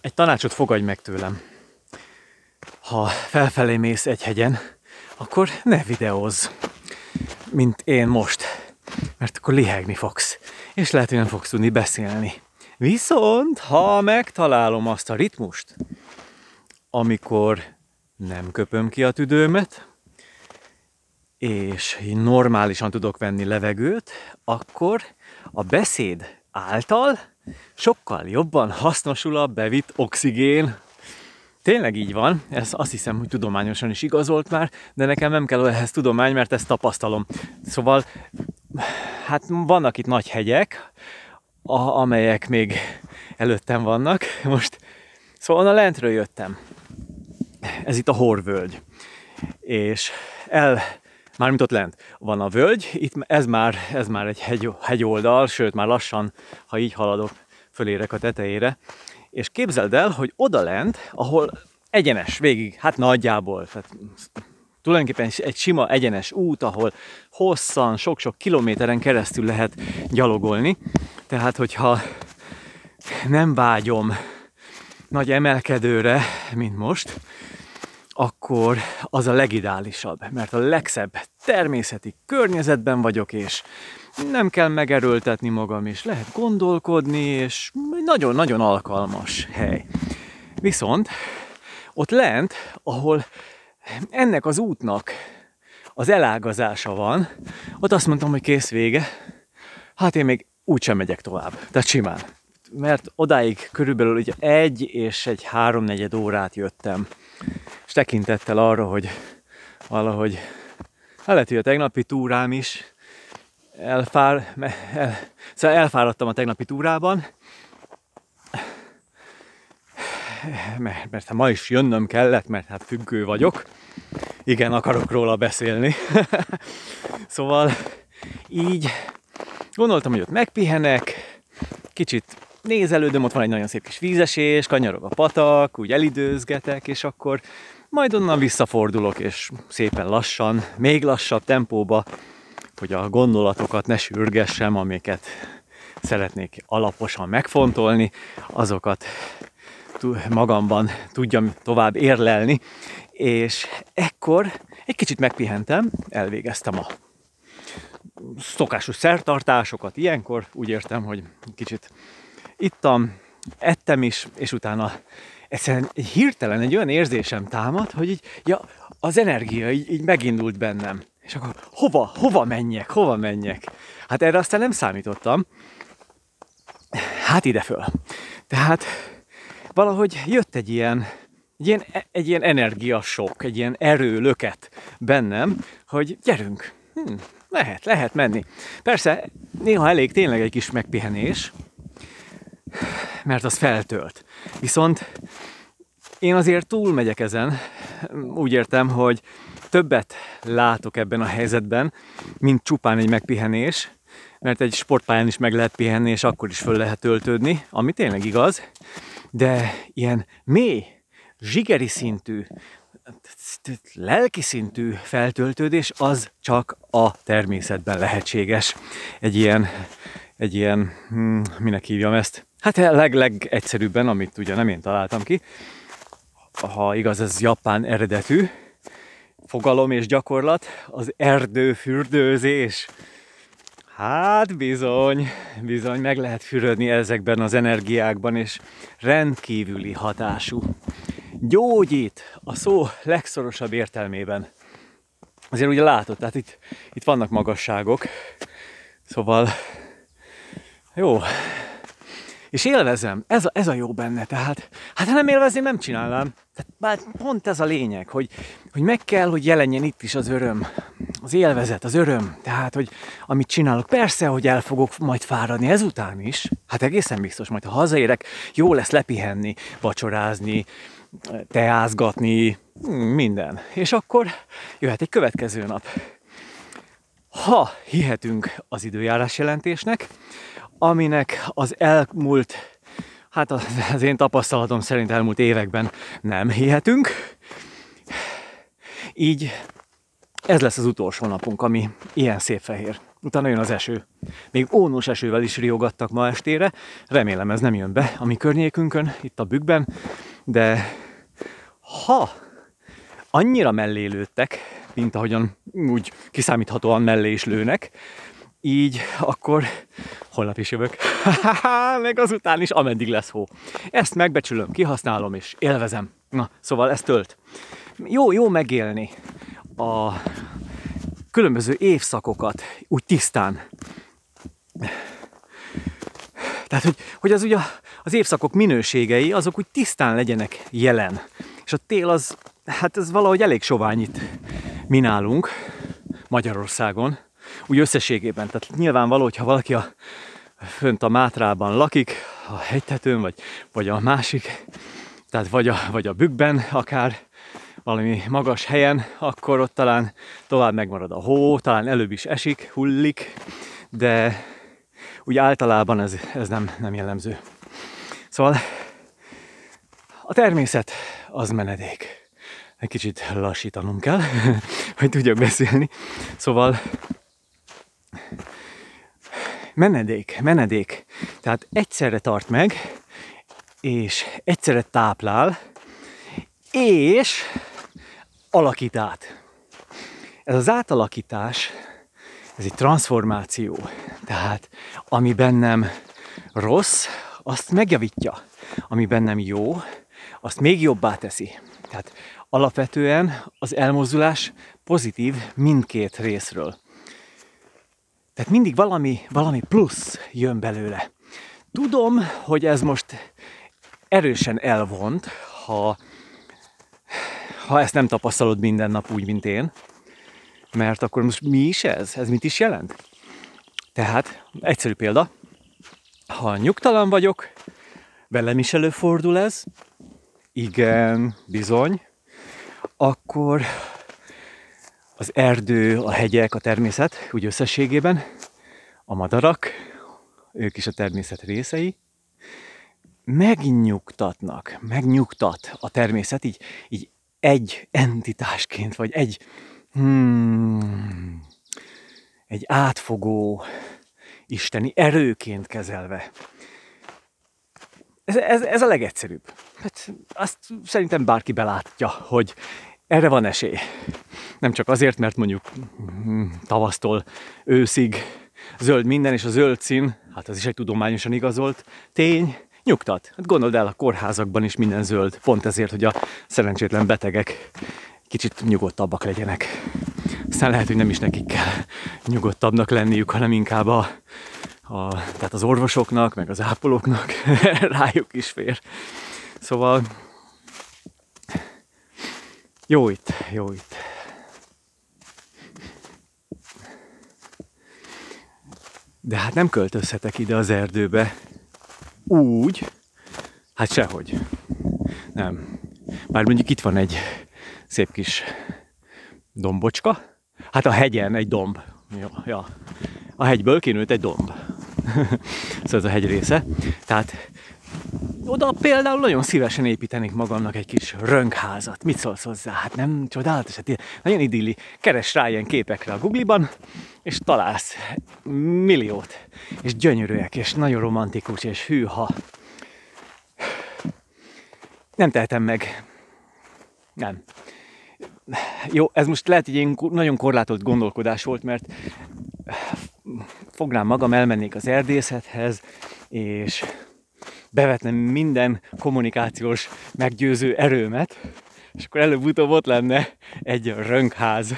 egy tanácsot fogadj meg tőlem. Ha felfelé mész egy hegyen, akkor ne videózz, mint én most, mert akkor lihegni fogsz, és lehet, hogy nem fogsz tudni beszélni. Viszont, ha megtalálom azt a ritmust, amikor nem köpöm ki a tüdőmet, és normálisan tudok venni levegőt, akkor a beszéd által sokkal jobban hasznosul a bevitt oxigén. Tényleg így van, ez azt hiszem, hogy tudományosan is igazolt már, de nekem nem kell ehhez tudomány, mert ezt tapasztalom. Szóval, hát vannak itt nagy hegyek, a, amelyek még előttem vannak. Most, szóval a lentről jöttem. Ez itt a Horvölgy. És el Mármint ott lent van a völgy, itt ez már, ez már egy hegy, hegyoldal, sőt már lassan, ha így haladok, fölérek a tetejére. És képzeld el, hogy oda lent, ahol egyenes végig, hát nagyjából, tehát tulajdonképpen egy sima egyenes út, ahol hosszan, sok-sok kilométeren keresztül lehet gyalogolni. Tehát, hogyha nem vágyom nagy emelkedőre, mint most, akkor az a legidálisabb, mert a legszebb természeti környezetben vagyok, és nem kell megerőltetni magam, és lehet gondolkodni, és nagyon-nagyon alkalmas hely. Viszont ott lent, ahol ennek az útnak az elágazása van, ott azt mondtam, hogy kész vége, hát én még úgysem megyek tovább, tehát simán. Mert odáig körülbelül ugye egy és egy háromnegyed órát jöttem és tekintettel arra, hogy valahogy hát lehet, hogy a tegnapi túrám is elfár, el, szóval elfáradtam a tegnapi túrában, mert, mert ma is jönnöm kellett, mert hát függő vagyok. Igen, akarok róla beszélni. szóval így gondoltam, hogy ott megpihenek, kicsit nézelődöm, ott van egy nagyon szép kis vízesés, kanyarog a patak, úgy elidőzgetek, és akkor majd onnan visszafordulok, és szépen lassan, még lassabb tempóba, hogy a gondolatokat ne sürgessem, amiket szeretnék alaposan megfontolni, azokat magamban tudjam tovább érlelni, és ekkor egy kicsit megpihentem, elvégeztem a szokásos szertartásokat ilyenkor, úgy értem, hogy kicsit ittam, ettem is, és utána egyszerűen hirtelen egy olyan érzésem támad, hogy így, ja, az energia így, így megindult bennem. És akkor hova, hova menjek, hova menjek? Hát erre aztán nem számítottam. Hát ide föl. Tehát valahogy jött egy ilyen, egy ilyen, egy ilyen energiasok, egy ilyen erőlöket bennem, hogy gyerünk, hm, lehet, lehet menni. Persze, néha elég tényleg egy kis megpihenés, mert az feltölt. Viszont én azért túl megyek ezen, úgy értem, hogy többet látok ebben a helyzetben, mint csupán egy megpihenés, mert egy sportpályán is meg lehet pihenni, és akkor is föl lehet töltődni, ami tényleg igaz, de ilyen mély, zsigeri szintű, lelki szintű feltöltődés az csak a természetben lehetséges. Egy ilyen, egy ilyen, hmm, minek hívjam ezt, Hát a leg, legegyszerűbben, amit ugye nem én találtam ki, ha igaz, ez japán eredetű fogalom és gyakorlat, az erdőfürdőzés. Hát bizony, bizony meg lehet fürödni ezekben az energiákban, és rendkívüli hatású. Gyógyít a szó legszorosabb értelmében. Azért ugye látod, tehát itt, itt vannak magasságok, szóval jó, és élvezem, ez a, ez a jó benne, tehát hát ha nem élvezném, nem csinálnám. Tehát pont ez a lényeg, hogy, hogy meg kell, hogy jelenjen itt is az öröm, az élvezet, az öröm. Tehát, hogy amit csinálok, persze, hogy el fogok majd fáradni ezután is. Hát egészen biztos, majd ha hazaérek, jó lesz lepihenni, vacsorázni, teázgatni, minden. És akkor jöhet egy következő nap. Ha hihetünk az időjárás jelentésnek, aminek az elmúlt, hát az én tapasztalatom szerint elmúlt években nem hihetünk. Így ez lesz az utolsó napunk, ami ilyen szép fehér. utána jön az eső. Még ónos esővel is riogattak ma estére, remélem ez nem jön be a mi környékünkön, itt a bükkben, de ha annyira mellé lőttek, mint ahogyan úgy kiszámíthatóan mellé is lőnek, így akkor holnap is jövök. meg azután is, ameddig lesz hó. Ezt megbecsülöm, kihasználom és élvezem. Na, szóval ez tölt. Jó, jó megélni a különböző évszakokat úgy tisztán. Tehát, hogy, hogy az ugye az évszakok minőségei, azok úgy tisztán legyenek jelen. És a tél az, hát ez valahogy elég sovány itt mi nálunk, Magyarországon, úgy összességében. Tehát nyilvánvaló, hogyha valaki a, fönt a Mátrában lakik, a hegytetőn, vagy, vagy a másik, tehát vagy a, vagy a bükkben akár, valami magas helyen, akkor ott talán tovább megmarad a hó, talán előbb is esik, hullik, de úgy általában ez, ez nem, nem jellemző. Szóval a természet az menedék. Egy kicsit lassítanom kell, hogy tudjak beszélni. Szóval menedék, menedék. Tehát egyszerre tart meg, és egyszerre táplál, és alakít át. Ez az átalakítás, ez egy transformáció. Tehát ami bennem rossz, azt megjavítja. Ami bennem jó, azt még jobbá teszi. Tehát alapvetően az elmozdulás pozitív mindkét részről. Tehát mindig valami, valami plusz jön belőle. Tudom, hogy ez most erősen elvont, ha, ha ezt nem tapasztalod minden nap úgy, mint én. Mert akkor most mi is ez? Ez mit is jelent? Tehát, egyszerű példa, ha nyugtalan vagyok, velem is előfordul ez, igen, bizony, akkor az erdő, a hegyek, a természet úgy összességében, a madarak, ők is a természet részei, megnyugtatnak, megnyugtat a természet így, így egy entitásként, vagy egy, hmm, egy átfogó isteni erőként kezelve. Ez, ez, ez a legegyszerűbb. Hát azt szerintem bárki belátja, hogy erre van esély. Nem csak azért, mert mondjuk hmm, tavasztól őszig zöld minden, és a zöld szín, hát az is egy tudományosan igazolt tény, nyugtat. Hát gondold el, a kórházakban is minden zöld, pont ezért, hogy a szerencsétlen betegek kicsit nyugodtabbak legyenek. Aztán lehet, hogy nem is nekik kell nyugodtabbnak lenniük, hanem inkább a, a, tehát az orvosoknak, meg az ápolóknak rájuk is fér. Szóval jó itt, jó itt. De hát nem költözhetek ide az erdőbe úgy, hát sehogy. Nem. Bár mondjuk itt van egy szép kis dombocska. Hát a hegyen egy domb. Ja, ja. A hegyből kinőtt egy domb. szóval ez a hegy része. Tehát oda például nagyon szívesen építenék magamnak egy kis rönkházat. Mit szólsz hozzá? Hát nem csodálatos, hát nagyon idilli. Keres rá ilyen képekre a Google-ban, és találsz milliót. És gyönyörűek, és nagyon romantikus, és hűha. Nem tehetem meg. Nem. Jó, ez most lehet egy nagyon korlátolt gondolkodás volt, mert fognám magam, elmennék az erdészethez, és bevetnem minden kommunikációs meggyőző erőmet, és akkor előbb-utóbb ott lenne egy rönkház,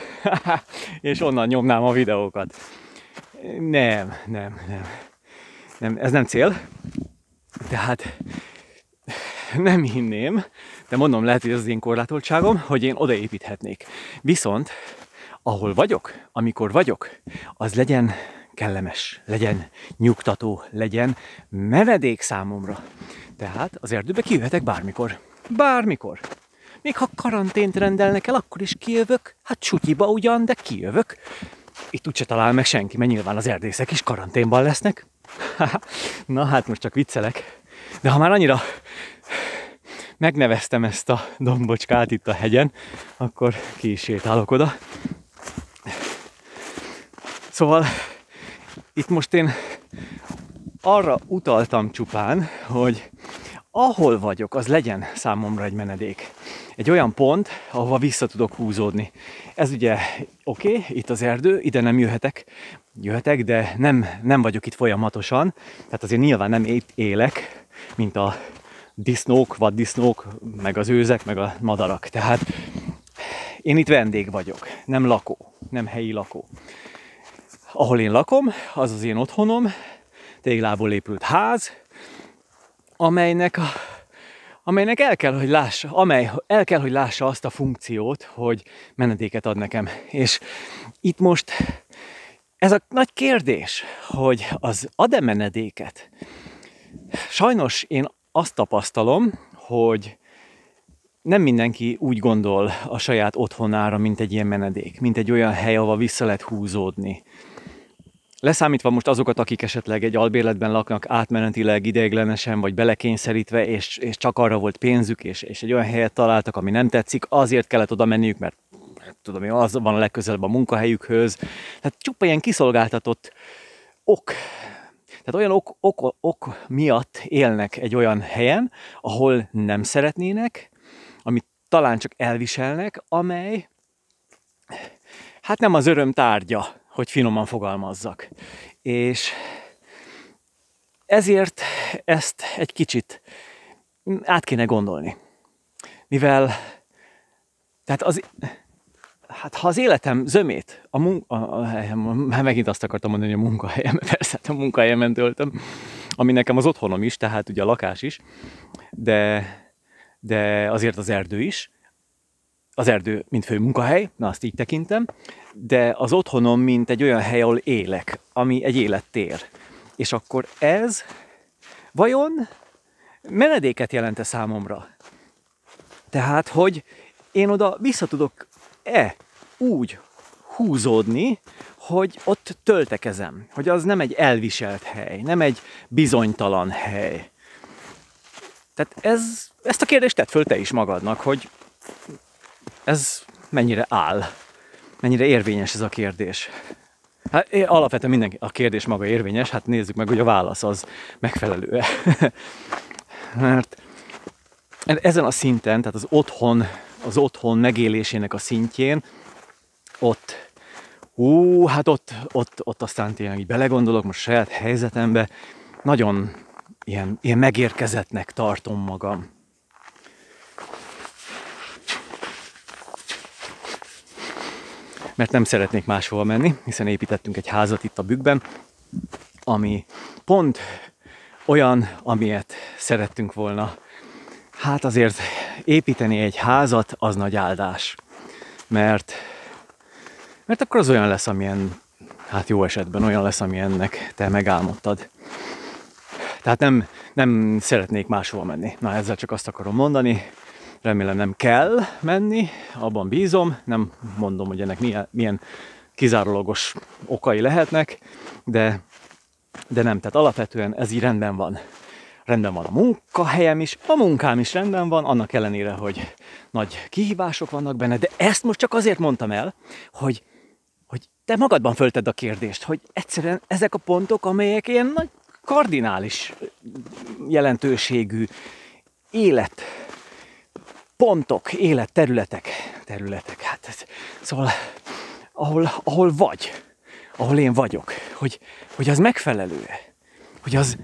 és onnan nyomnám a videókat. Nem, nem, nem. nem ez nem cél. Tehát nem hinném, de mondom, lehet, hogy ez az én korlátoltságom, hogy én odaépíthetnék. Viszont, ahol vagyok, amikor vagyok, az legyen kellemes, legyen nyugtató, legyen menedék számomra. Tehát az erdőbe kijöhetek bármikor. Bármikor. Még ha karantént rendelnek el, akkor is kijövök. Hát csutyiba ugyan, de kijövök. Itt úgyse talál meg senki, mert nyilván az erdészek is karanténban lesznek. Na hát most csak viccelek. De ha már annyira megneveztem ezt a dombocskát itt a hegyen, akkor ki is sétálok oda. Szóval itt most én arra utaltam csupán, hogy ahol vagyok, az legyen számomra egy menedék. Egy olyan pont, ahova vissza tudok húzódni. Ez ugye oké, okay, itt az erdő, ide nem jöhetek, jöhetek, de nem, nem vagyok itt folyamatosan, tehát azért nyilván nem itt élek, mint a disznók, vaddisznók, meg az őzek, meg a madarak. Tehát én itt vendég vagyok, nem lakó, nem helyi lakó. Ahol én lakom, az az én otthonom, téglából épült ház, amelynek, a, amelynek el kell, hogy lássa, amely el kell, hogy lássa azt a funkciót, hogy menedéket ad nekem. És itt most ez a nagy kérdés, hogy az ad-e menedéket? Sajnos én azt tapasztalom, hogy nem mindenki úgy gondol a saját otthonára, mint egy ilyen menedék, mint egy olyan hely, ahova vissza lehet húzódni. Leszámítva most azokat, akik esetleg egy albérletben laknak átmenetileg ideiglenesen, vagy belekényszerítve, és, és csak arra volt pénzük, és, és egy olyan helyet találtak, ami nem tetszik, azért kellett oda menniük, mert tudom én, az van a legközelebb a munkahelyükhöz. Tehát csupa ilyen kiszolgáltatott ok, tehát olyan ok, ok, ok miatt élnek egy olyan helyen, ahol nem szeretnének, amit talán csak elviselnek, amely hát nem az öröm tárgya, hogy finoman fogalmazzak. És ezért ezt egy kicsit át kéne gondolni. Mivel, tehát az, hát ha az életem zömét, a munka, a, a, a, megint azt akartam mondani, hogy a munkahelyem, persze, hát a munkahelyemen töltöm, ami nekem az otthonom is, tehát ugye a lakás is, de, de azért az erdő is, az erdő, mint fő munkahely, na azt így tekintem, de az otthonom, mint egy olyan hely, ahol élek, ami egy élettér. És akkor ez vajon menedéket jelente számomra? Tehát, hogy én oda vissza tudok-e úgy húzódni, hogy ott töltekezem, hogy az nem egy elviselt hely, nem egy bizonytalan hely. Tehát ez, ezt a kérdést tett föl te is magadnak, hogy ez mennyire áll, mennyire érvényes ez a kérdés. Hát alapvetően mindenki, a kérdés maga érvényes, hát nézzük meg, hogy a válasz az megfelelő-e. Mert ezen a szinten, tehát az otthon, az otthon megélésének a szintjén, ott, ú, hát ott, ott, ott aztán tényleg így belegondolok most saját helyzetembe, nagyon ilyen, ilyen megérkezettnek tartom magam. Mert nem szeretnék máshova menni, hiszen építettünk egy házat itt a bükkben, ami pont olyan, amilyet szerettünk volna. Hát azért építeni egy házat az nagy áldás, mert, mert akkor az olyan lesz, amilyen, hát jó esetben olyan lesz, amilyennek te megálmodtad. Tehát nem, nem szeretnék máshova menni. Na ezzel csak azt akarom mondani, remélem nem kell menni, abban bízom, nem mondom, hogy ennek milyen, milyen kizárólagos okai lehetnek, de, de nem, tehát alapvetően ez így rendben van. Rendben van a munkahelyem is, a munkám is rendben van, annak ellenére, hogy nagy kihívások vannak benne, de ezt most csak azért mondtam el, hogy, hogy te magadban fölted a kérdést, hogy egyszerűen ezek a pontok, amelyek ilyen nagy kardinális jelentőségű élet pontok, életterületek, területek, hát ez, szóval ahol, ahol vagy, ahol én vagyok, hogy, hogy az megfelelő hogy az,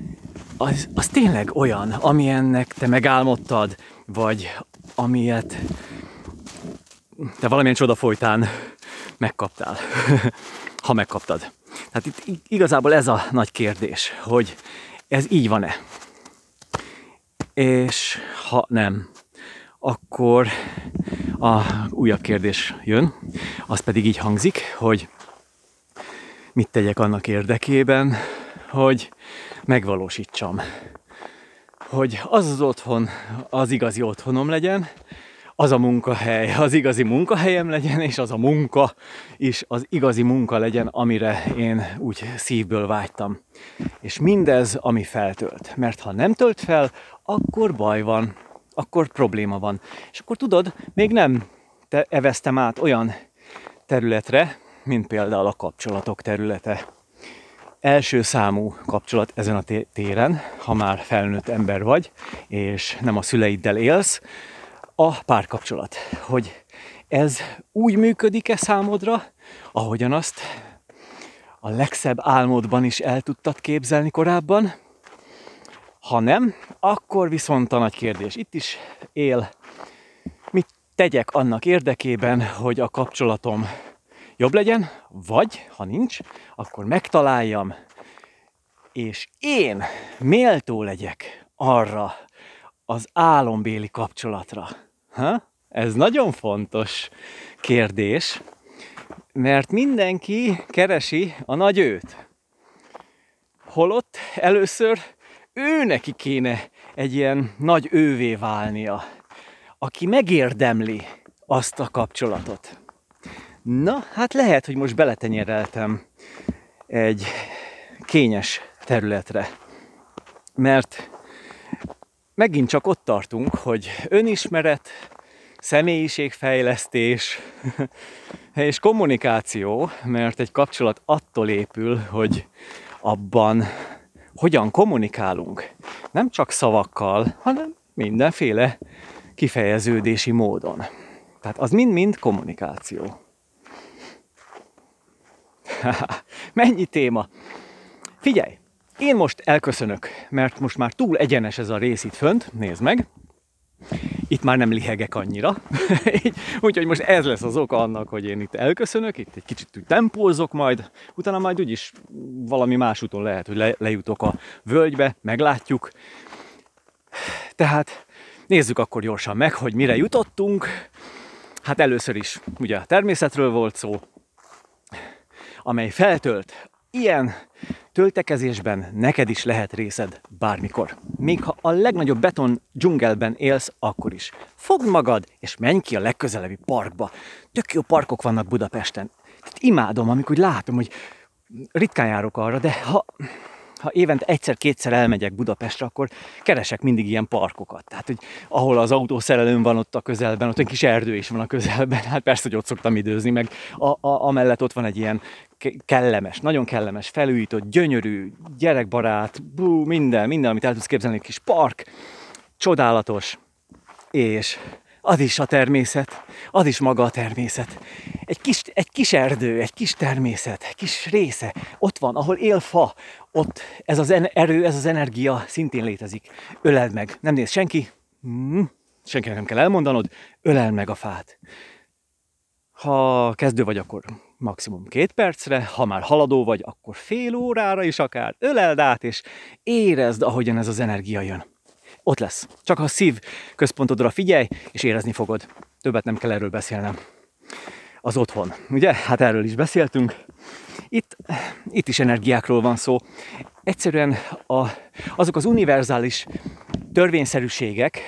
az, az tényleg olyan, amilyennek te megálmodtad, vagy amilyet te valamilyen csoda folytán megkaptál, ha megkaptad. Tehát itt igazából ez a nagy kérdés, hogy ez így van-e? És ha nem, akkor a újabb kérdés jön, az pedig így hangzik, hogy mit tegyek annak érdekében, hogy megvalósítsam. Hogy az az otthon az igazi otthonom legyen, az a munkahely az igazi munkahelyem legyen, és az a munka is az igazi munka legyen, amire én úgy szívből vágytam. És mindez, ami feltölt. Mert ha nem tölt fel, akkor baj van, akkor probléma van. És akkor tudod, még nem te eveztem át olyan területre, mint például a kapcsolatok területe. első számú kapcsolat ezen a téren, ha már felnőtt ember vagy, és nem a szüleiddel élsz, a párkapcsolat. Hogy ez úgy működik-e számodra, ahogyan azt a legszebb álmodban is el tudtad képzelni korábban? Ha nem, akkor viszont a nagy kérdés itt is él. Mit tegyek annak érdekében, hogy a kapcsolatom jobb legyen, vagy ha nincs, akkor megtaláljam, és én méltó legyek arra az álombéli kapcsolatra. Ha? Ez nagyon fontos kérdés, mert mindenki keresi a nagy őt. Holott először ő neki kéne egy ilyen nagy ővé válnia, aki megérdemli azt a kapcsolatot. Na, hát lehet, hogy most beletenyereltem egy kényes területre, mert megint csak ott tartunk, hogy önismeret, személyiségfejlesztés és kommunikáció, mert egy kapcsolat attól épül, hogy abban hogyan kommunikálunk. Nem csak szavakkal, hanem mindenféle kifejeződési módon. Tehát az mind-mind kommunikáció. Mennyi téma! Figyelj! Én most elköszönök, mert most már túl egyenes ez a rész itt fönt, nézd meg. Itt már nem lihegek annyira, úgyhogy most ez lesz az oka annak, hogy én itt elköszönök, itt egy kicsit tempózok majd, utána majd úgyis valami más úton lehet, hogy le, lejutok a völgybe, meglátjuk. Tehát nézzük akkor gyorsan meg, hogy mire jutottunk. Hát először is ugye a természetről volt szó, amely feltölt ilyen töltekezésben neked is lehet részed bármikor. Még ha a legnagyobb beton dzsungelben élsz, akkor is. Fogd magad, és menj ki a legközelebbi parkba. Tök jó parkok vannak Budapesten. Tehát imádom, amikor látom, hogy ritkán járok arra, de ha ha évente egyszer-kétszer elmegyek Budapestre, akkor keresek mindig ilyen parkokat. Tehát, hogy ahol az autószerelőm van ott a közelben, ott egy kis erdő is van a közelben, hát persze, hogy ott szoktam időzni, meg a, a, amellett ott van egy ilyen kellemes, nagyon kellemes, felújított, gyönyörű, gyerekbarát, bú, minden, minden, amit el tudsz képzelni, egy kis park, csodálatos, és az is a természet, az is maga a természet. Egy kis, egy kis erdő, egy kis természet, egy kis része, ott van, ahol él fa, ott ez az erő, ez az energia szintén létezik. Öleld meg, nem néz senki, mm, senkinek nem kell elmondanod, öleld meg a fát. Ha kezdő vagy, akkor maximum két percre, ha már haladó vagy, akkor fél órára is akár. Öleld át, és érezd, ahogyan ez az energia jön ott lesz. Csak a szív központodra figyelj, és érezni fogod. Többet nem kell erről beszélnem. Az otthon. Ugye? Hát erről is beszéltünk. Itt, itt is energiákról van szó. Egyszerűen a, azok az univerzális törvényszerűségek,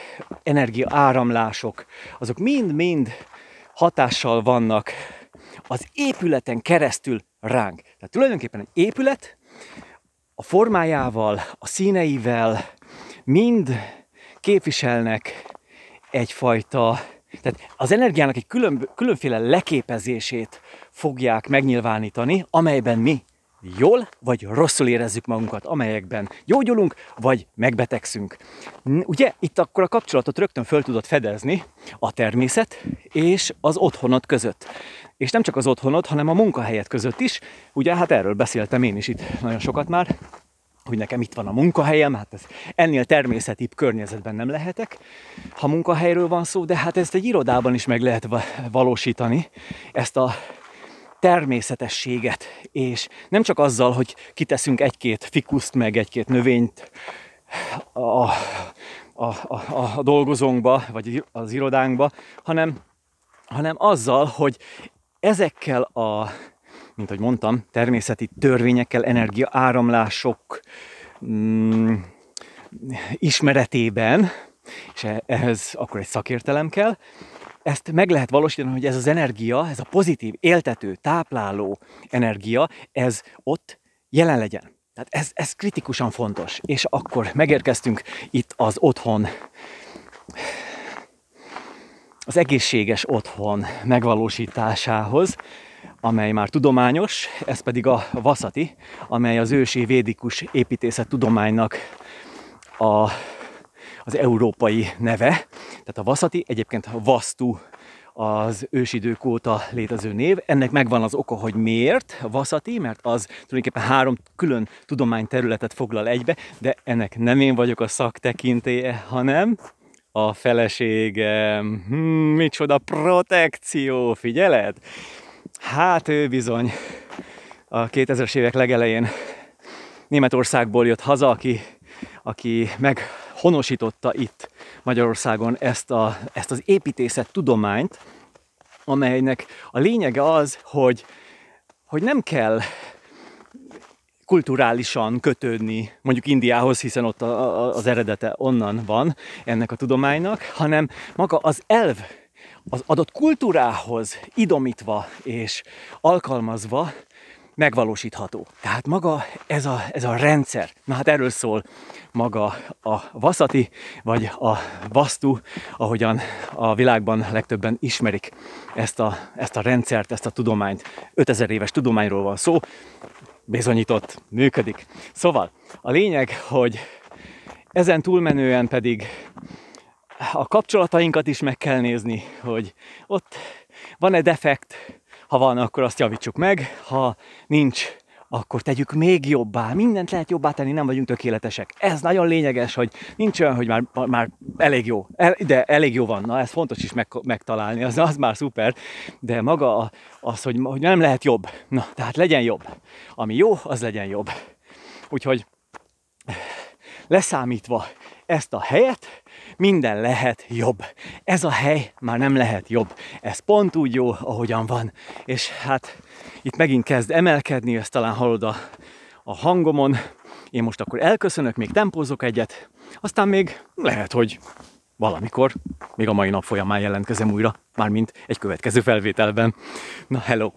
energia áramlások, azok mind-mind hatással vannak az épületen keresztül ránk. Tehát tulajdonképpen egy épület a formájával, a színeivel, mind képviselnek egyfajta, tehát az energiának egy külön, különféle leképezését fogják megnyilvánítani, amelyben mi jól vagy rosszul érezzük magunkat, amelyekben gyógyulunk, vagy megbetegszünk. Ugye itt akkor a kapcsolatot rögtön föl tudod fedezni a természet és az otthonod között. És nem csak az otthonod, hanem a munkahelyet között is. Ugye hát erről beszéltem én is itt nagyon sokat már, hogy nekem itt van a munkahelyem, hát ez ennél természetibb környezetben nem lehetek, ha munkahelyről van szó, de hát ezt egy irodában is meg lehet valósítani, ezt a természetességet, és nem csak azzal, hogy kiteszünk egy-két fikuszt, meg egy-két növényt a, a, a, a, dolgozónkba, vagy az irodánkba, hanem, hanem azzal, hogy ezekkel a mint ahogy mondtam, természeti törvényekkel, energia áramlások mm, ismeretében, és e-, ehhez akkor egy szakértelem kell, ezt meg lehet valósítani, hogy ez az energia, ez a pozitív, éltető, tápláló energia, ez ott jelen legyen. Tehát ez, ez kritikusan fontos. És akkor megérkeztünk itt az otthon, az egészséges otthon megvalósításához, amely már tudományos, ez pedig a Vasati, amely az ősi védikus építészet tudománynak a, az európai neve. Tehát a Vasati egyébként a Vastu az ősidők óta létező név. Ennek megvan az oka, hogy miért Vasati, mert az tulajdonképpen három külön tudományterületet foglal egybe, de ennek nem én vagyok a szaktekintélye, hanem a feleségem. Hmm, micsoda protekció, figyeled? Hát ő bizony. A 2000-es évek legelején Németországból jött haza, aki, aki meghonosította itt Magyarországon ezt, a, ezt az építészet tudományt, amelynek a lényege az, hogy, hogy nem kell kulturálisan kötődni mondjuk Indiához, hiszen ott a, a, az eredete onnan van ennek a tudománynak, hanem maga az elv, az adott kultúrához idomítva és alkalmazva megvalósítható. Tehát maga ez a, ez a rendszer, na hát erről szól maga a Vasati, vagy a Vastu, ahogyan a világban legtöbben ismerik ezt a, ezt a rendszert, ezt a tudományt. 5000 éves tudományról van szó, bizonyított, működik. Szóval a lényeg, hogy ezen túlmenően pedig a kapcsolatainkat is meg kell nézni, hogy ott van-e defekt, ha van, akkor azt javítsuk meg, ha nincs, akkor tegyük még jobbá. Mindent lehet jobbá tenni, nem vagyunk tökéletesek. Ez nagyon lényeges, hogy nincs olyan, hogy már, már elég jó, el, de elég jó van. Na, ez fontos is meg, megtalálni, az, az már szuper. De maga az, hogy, hogy nem lehet jobb. Na, tehát legyen jobb. Ami jó, az legyen jobb. Úgyhogy leszámítva ezt a helyet, minden lehet jobb. Ez a hely már nem lehet jobb. Ez pont úgy jó, ahogyan van. És hát itt megint kezd emelkedni, ezt talán hallod a, a hangomon. Én most akkor elköszönök, még tempózok egyet, aztán még lehet, hogy valamikor, még a mai nap folyamán jelentkezem újra, mármint egy következő felvételben. Na, hello!